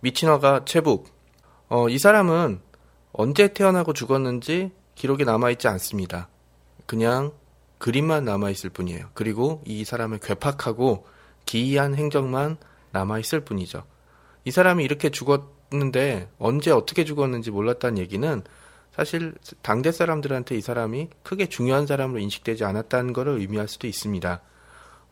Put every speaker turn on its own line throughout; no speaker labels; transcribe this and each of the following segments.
미친화가 최북. 어, 이 사람은 언제 태어나고 죽었는지 기록이 남아있지 않습니다. 그냥 그림만 남아있을 뿐이에요. 그리고 이 사람의 괴팍하고 기이한 행적만 남아있을 뿐이죠. 이 사람이 이렇게 죽었는데 언제 어떻게 죽었는지 몰랐다는 얘기는 사실 당대 사람들한테 이 사람이 크게 중요한 사람으로 인식되지 않았다는 것을 의미할 수도 있습니다.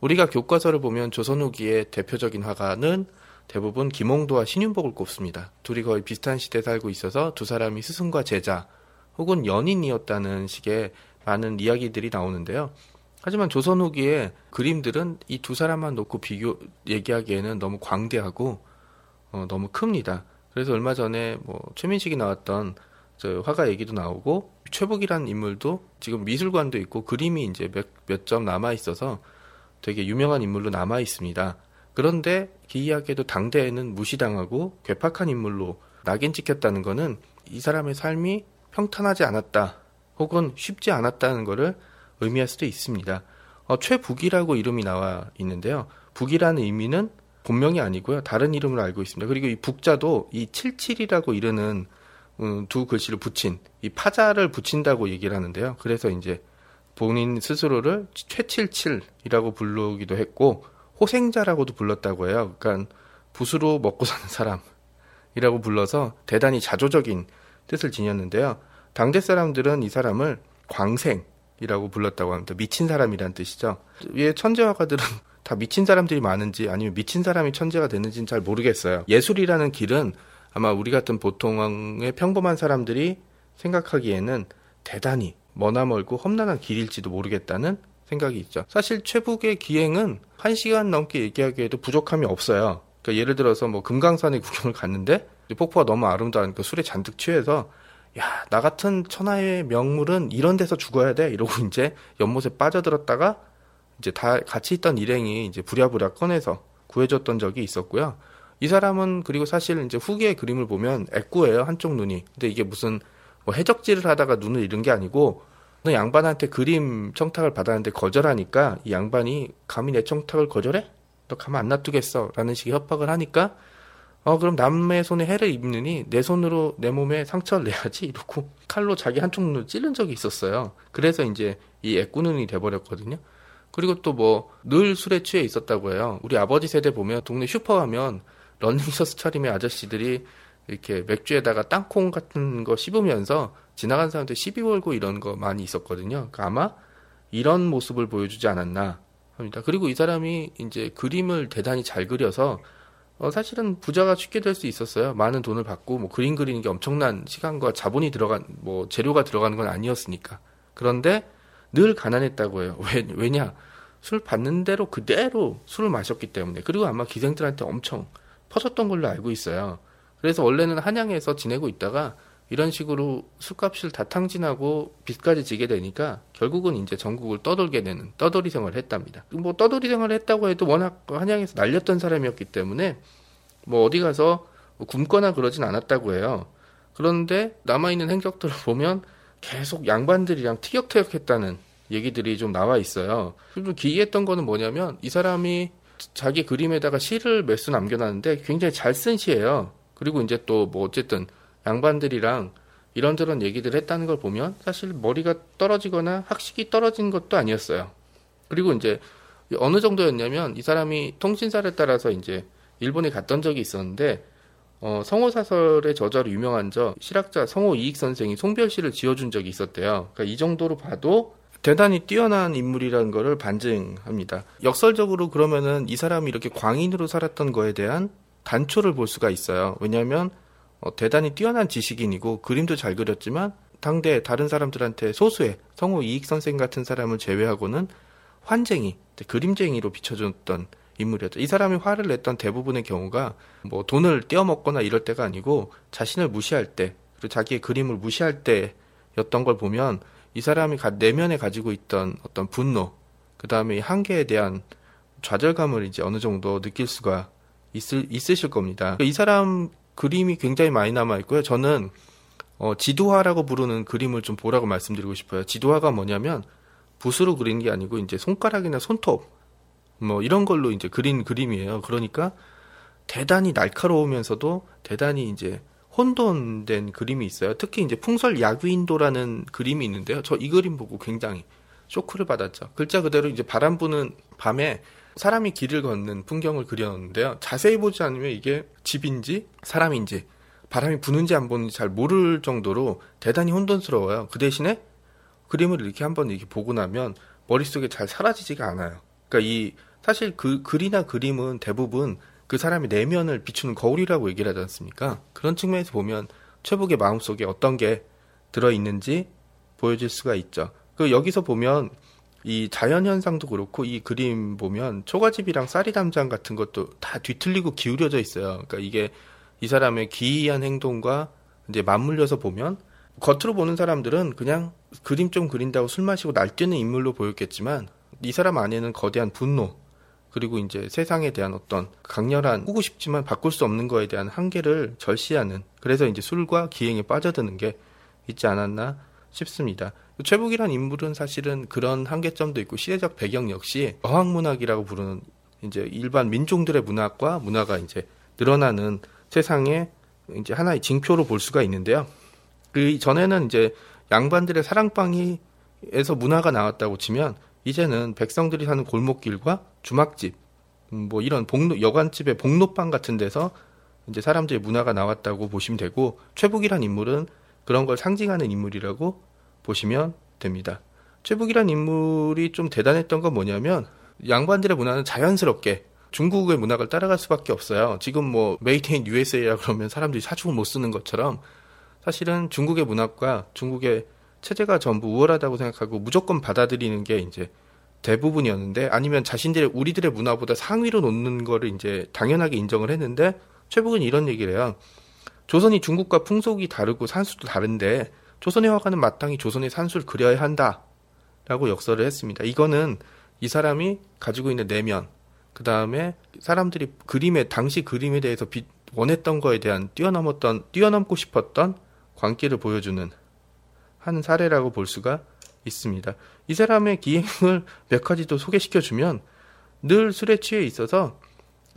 우리가 교과서를 보면 조선 후기의 대표적인 화가는 대부분 김홍도와 신윤복을 꼽습니다. 둘이 거의 비슷한 시대에 살고 있어서 두 사람이 스승과 제자 혹은 연인이었다는 식의 많은 이야기들이 나오는데요. 하지만 조선 후기의 그림들은 이 두 사람만 놓고 비교 얘기하기에는 너무 광대하고 어, 너무 큽니다. 그래서 얼마 전에 뭐 최민식이 나왔던 저 화가 얘기도 나오고 최북이라는 인물도 지금 미술관도 있고 그림이 이제 몇 점 남아 있어서 되게 유명한 인물로 남아 있습니다. 그런데 기이하게도 당대에는 무시당하고 괴팍한 인물로 낙인 찍혔다는 것은 이 사람의 삶이 평탄하지 않았다 혹은 쉽지 않았다는 것을 의미할 수도 있습니다. 어, 최북이라고 이름이 나와 있는데요. 북이라는 의미는 본명이 아니고요. 다른 이름으로 알고 있습니다. 그리고 이 북자도 이 77이라고 이르는 음, 두 글씨를 붙인 이 파자를 붙인다고 얘기를 하는데요. 그래서 이제 본인 스스로를 최칠칠이라고 부르기도 했고 호생자라고도 불렀다고 해요. 그러니까 붓으로 먹고 사는 사람이라고 불러서 대단히 자조적인 뜻을 지녔는데요. 당대 사람들은 이 사람을 광생이라고 불렀다고 합니다. 미친 사람이란 뜻이죠. 위에 천재 화가들은 다 미친 사람들이 많은지 아니면 미친 사람이 천재가 되는지는 잘 모르겠어요. 예술이라는 길은 아마 우리 같은 보통의 평범한 사람들이 생각하기에는 대단히 머나멀고 험난한 길일지도 모르겠다는 생각이 있죠. 사실 최북의 기행은 한 시간 넘게 얘기하기에도 부족함이 없어요. 그러니까 예를 들어서 뭐 금강산에 구경을 갔는데 폭포가 너무 아름다우니까 술에 잔뜩 취해서 야, 나 같은 천하의 명물은 이런 데서 죽어야 돼. 이러고 이제 연못에 빠져들었다가 이제 다 같이 있던 일행이 이제 부랴부랴 꺼내서 구해줬던 적이 있었고요. 이 사람은 그리고 사실 이제 후기의 그림을 보면 애꾸예요. 한쪽 눈이. 근데 이게 무슨 뭐 해적질을 하다가 눈을 잃은 게 아니고 너 양반한테 그림 청탁을 받았는데 거절하니까 이 양반이 감히 내 청탁을 거절해? 너 가만 안 놔두겠어. 라는 식의 협박을 하니까 어 그럼 남의 손에 해를 입느니 내 손으로 내 몸에 상처를 내야지 이러고 칼로 자기 한쪽 눈을 찌른 적이 있었어요. 그래서 이제 이 애꾸눈이 돼버렸거든요. 그리고 또 뭐 늘 술에 취해 있었다고 해요. 우리 아버지 세대 보면 동네 슈퍼 가면 런닝셔츠 차림의 아저씨들이 이렇게 맥주에다가 땅콩 같은 거 씹으면서 지나간 사람들 시비 걸고 이런 거 많이 있었거든요. 그러니까 아마 이런 모습을 보여주지 않았나 합니다. 그리고 이 사람이 이제 그림을 대단히 잘 그려서 어, 사실은 부자가 쉽게 될 수 있었어요. 많은 돈을 받고 뭐 그림 그리는 게 엄청난 시간과 자본이 들어간 뭐 재료가 들어가는 건 아니었으니까. 그런데 늘 가난했다고 해요. 왜, 왜냐? 술 받는 대로 그대로 술을 마셨기 때문에. 그리고 아마 기생들한테 엄청 퍼졌던 걸로 알고 있어요. 그래서 원래는 한양에서 지내고 있다가 이런 식으로 술값을 다 탕진하고 빚까지 지게 되니까 결국은 이제 전국을 떠돌게 되는 떠돌이 생활을 했답니다. 뭐 떠돌이 생활을 했다고 해도 워낙 한양에서 날렸던 사람이었기 때문에 뭐 어디 가서 굶거나 그러진 않았다고 해요. 그런데 남아있는 행적들을 보면 계속 양반들이랑 티격태격했다는 얘기들이 좀 나와 있어요. 좀 기이했던 거는 뭐냐면 이 사람이 자기 그림에다가 시를 몇 수 남겨놨는데 굉장히 잘 쓴 시예요. 그리고 이제 또 뭐 어쨌든 양반들이랑 이런저런 얘기들 했다는 걸 보면 사실 머리가 떨어지거나 학식이 떨어진 것도 아니었어요. 그리고 이제 어느 정도였냐면 이 사람이 통신사를 따라서 이제 일본에 갔던 적이 있었는데 어, 성호 사설의 저자로 유명한 저 실학자 성호 이익 선생이 송별시를 지어준 적이 있었대요. 그러니까 이 정도로 봐도 대단히 뛰어난 인물이라는 것을 반증합니다. 역설적으로 그러면은 이 사람이 이렇게 광인으로 살았던 거에 대한 단초를 볼 수가 있어요. 왜냐하면 어, 대단히 뛰어난 지식인이고 그림도 잘 그렸지만 당대 다른 사람들한테 소수의 성우 이익 선생 같은 사람을 제외하고는 환쟁이 그림쟁이로 비춰줬던 인물이었죠. 이 사람이 화를 냈던 대부분의 경우가 뭐 돈을 떼어먹거나 이럴 때가 아니고 자신을 무시할 때 그리고 자기의 그림을 무시할 때였던 걸 보면 이 사람이 가- 내면에 가지고 있던 어떤 분노 그 다음에 이 한계에 대한 좌절감을 이제 어느 정도 느낄 수가 있을, 있으실 겁니다. 이 사람 그림이 굉장히 많이 남아 있고요. 저는 어, 지도화라고 부르는 그림을 좀 보라고 말씀드리고 싶어요. 지도화가 뭐냐면 붓으로 그리는 게 아니고 이제 손가락이나 손톱 뭐 이런 걸로 이제 그린 그림이에요. 그러니까 대단히 날카로우면서도 대단히 이제 혼돈된 그림이 있어요. 특히 이제 풍설 야귀인도라는 그림이 있는데요. 저 이 그림 보고 굉장히 쇼크를 받았죠. 글자 그대로 이제 바람 부는 밤에 사람이 길을 걷는 풍경을 그려놓는데요. 자세히 보지 않으면 이게 집인지 사람인지 바람이 부는지 안 부는지 잘 모를 정도로 대단히 혼돈스러워요. 그 대신에 그림을 이렇게 한번 이렇게 보고 나면 머릿속에 잘 사라지지가 않아요. 그러니까 이 사실 그 글이나 그림은 대부분 그 사람의 내면을 비추는 거울이라고 얘기를 하지 않습니까? 그런 측면에서 보면 최북의 마음속에 어떤 게 들어 있는지 보여질 수가 있죠. 그 여기서 보면 이 자연 현상도 그렇고 이 그림 보면 초가집이랑 쌀이 담장 같은 것도 다 뒤틀리고 기울여져 있어요. 그러니까 이게 이 사람의 기이한 행동과 이제 맞물려서 보면 겉으로 보는 사람들은 그냥 그림 좀 그린다고 술 마시고 날뛰는 인물로 보였겠지만 이 사람 안에는 거대한 분노 그리고 이제 세상에 대한 어떤 강렬한 하고 싶지만 바꿀 수 없는 거에 대한 한계를 절시하는 그래서 이제 술과 기행에 빠져드는 게 있지 않았나 싶습니다. 최북이란 인물은 사실은 그런 한계점도 있고 시대적 배경 역시 어학문학이라고 부르는 이제 일반 민중들의 문학과 문화가 이제 늘어나는 세상의 이제 하나의 징표로 볼 수가 있는데요. 그 전에는 이제 양반들의 사랑방이에서 문화가 나왔다고 치면 이제는 백성들이 사는 골목길과 주막집, 음, 뭐 이런 복로, 여관집의 복로방 같은 데서 이제 사람들의 문화가 나왔다고 보시면 되고 최북이란 인물은 그런 걸 상징하는 인물이라고 보시면 됩니다. 최북이란 인물이 좀 대단했던 건 뭐냐면 양반들의 문화는 자연스럽게 중국의 문학을 따라갈 수밖에 없어요. 지금 뭐 made in USA라 그러면 사람들이 사족을 못 쓰는 것처럼 사실은 중국의 문학과 중국의 체제가 전부 우월하다고 생각하고 무조건 받아들이는 게 이제 대부분이었는데 아니면 자신들의 우리들의 문화보다 상위로 놓는 거를 이제 당연하게 인정을 했는데 최북은 이런 얘기를 해요. 조선이 중국과 풍속이 다르고 산수도 다른데 조선의 화가는 마땅히 조선의 산수를 그려야 한다라고 역설을 했습니다. 이거는 이 사람이 가지고 있는 내면 그 다음에 사람들이 그림에 당시 그림에 대해서 비- 원했던 거에 대한 뛰어넘었던 뛰어넘고 싶었던 광기를 보여주는 한 사례라고 볼 수가 있습니다. 이 사람의 기행을 몇 가지 더 소개시켜 주면 늘 술에 취해 있어서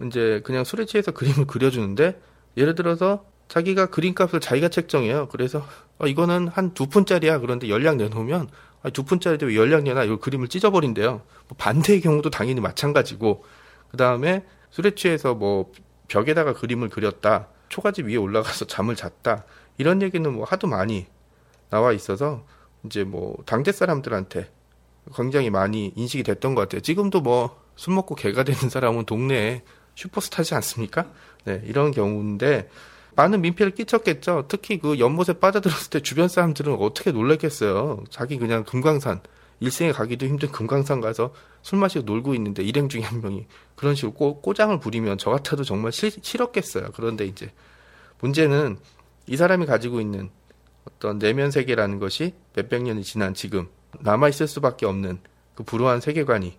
이제 그냥 술에 취해서 그림을 그려주는데 예를 들어서 자기가 그림값을 자기가 책정해요. 그래서 어, 이거는 한 두 푼짜리야. 그런데 연락 내놓으면 아, 두 푼짜리인데 왜 연락 내나? 이거 그림을 찢어버린대요. 뭐 반대의 경우도 당연히 마찬가지고 그 다음에 술에 취해서 뭐 벽에다가 그림을 그렸다. 초가집 위에 올라가서 잠을 잤다. 이런 얘기는 뭐 하도 많이 나와 있어서 이제 뭐 당대 사람들한테 굉장히 많이 인식이 됐던 것 같아요. 지금도 뭐 술 먹고 개가 되는 사람은 동네에 슈퍼스타지 않습니까? 네, 이런 경우인데 많은 민폐를 끼쳤겠죠. 특히 그 연못에 빠져들었을 때 주변 사람들은 어떻게 놀랐겠어요. 자기 그냥 금강산 일생에 가기도 힘든 금강산 가서 술 마시고 놀고 있는데 일행 중에 한 명이 그런 식으로 꼬, 꼬장을 부리면 저 같아도 정말 싫, 싫었겠어요. 그런데 이제 문제는 이 사람이 가지고 있는 어떤 내면 세계라는 것이 몇백 년이 지난 지금 남아 있을 수밖에 없는 그 불우한 세계관이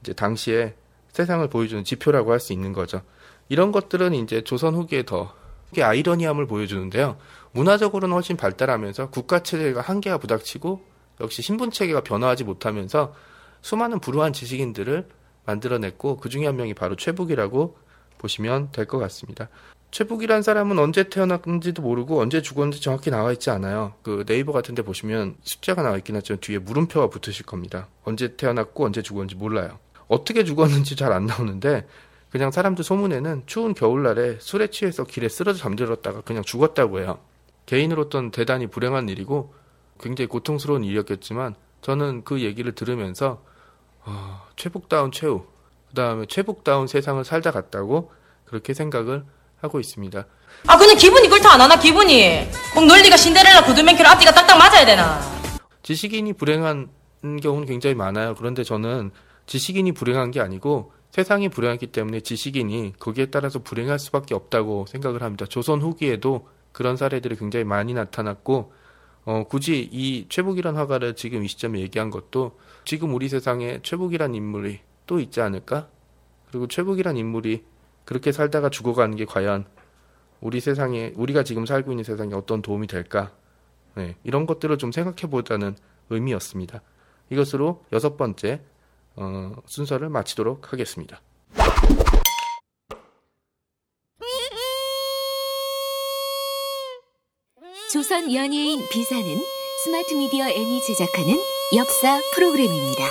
이제 당시에 세상을 보여주는 지표라고 할 수 있는 거죠. 이런 것들은 이제 조선 후기에 더 이게 아이러니함을 보여주는데요. 문화적으로는 훨씬 발달하면서 국가 체제가 한계가 부닥치고 역시 신분 체계가 변화하지 못하면서 수많은 불우한 지식인들을 만들어냈고 그 중에 한 명이 바로 최북이라고 보시면 될 것 같습니다. 최북이란 사람은 언제 태어났는지도 모르고 언제 죽었는지 정확히 나와 있지 않아요. 그 네이버 같은 데 보시면 숫자가 나와 있긴 하지만 뒤에 물음표가 붙으실 겁니다. 언제 태어났고 언제 죽었는지 몰라요. 어떻게 죽었는지 잘 안 나오는데 그냥 사람들 소문에는 추운 겨울날에 술에 취해서 길에 쓰러져 잠들었다가 그냥 죽었다고 해요. 개인으로선 대단히 불행한 일이고 굉장히 고통스러운 일이었겠지만 저는 그 얘기를 들으면서 어, 최북다운 최후 그 다음에 최북다운 세상을 살다 갔다고 그렇게 생각을 하고 있습니다.
아 그냥 기분이 그렇다 안 하나 기분이 꼭 논리가 신데렐라 구두맨키로 앞뒤가 딱딱 맞아야 되나
지식인이 불행한 경우는 굉장히 많아요. 그런데 저는 지식인이 불행한 게 아니고 세상이 불행했기 때문에 지식인이 거기에 따라서 불행할 수밖에 없다고 생각을 합니다. 조선 후기에도 그런 사례들이 굉장히 많이 나타났고 어, 굳이 이 최북이란 화가를 지금 이 시점에 얘기한 것도 지금 우리 세상에 최북이란 인물이 또 있지 않을까? 그리고 최북이란 인물이 그렇게 살다가 죽어가는 게 과연 우리 세상에 우리가 지금 살고 있는 세상에 어떤 도움이 될까? 네, 이런 것들을 좀 생각해 보자는 의미였습니다. 이것으로 여섯 번째 어, 순서를 마치도록 하겠습니다.
조선 연예인 비사는 스마트 미디어 N이 제작하는 역사 프로그램입니다.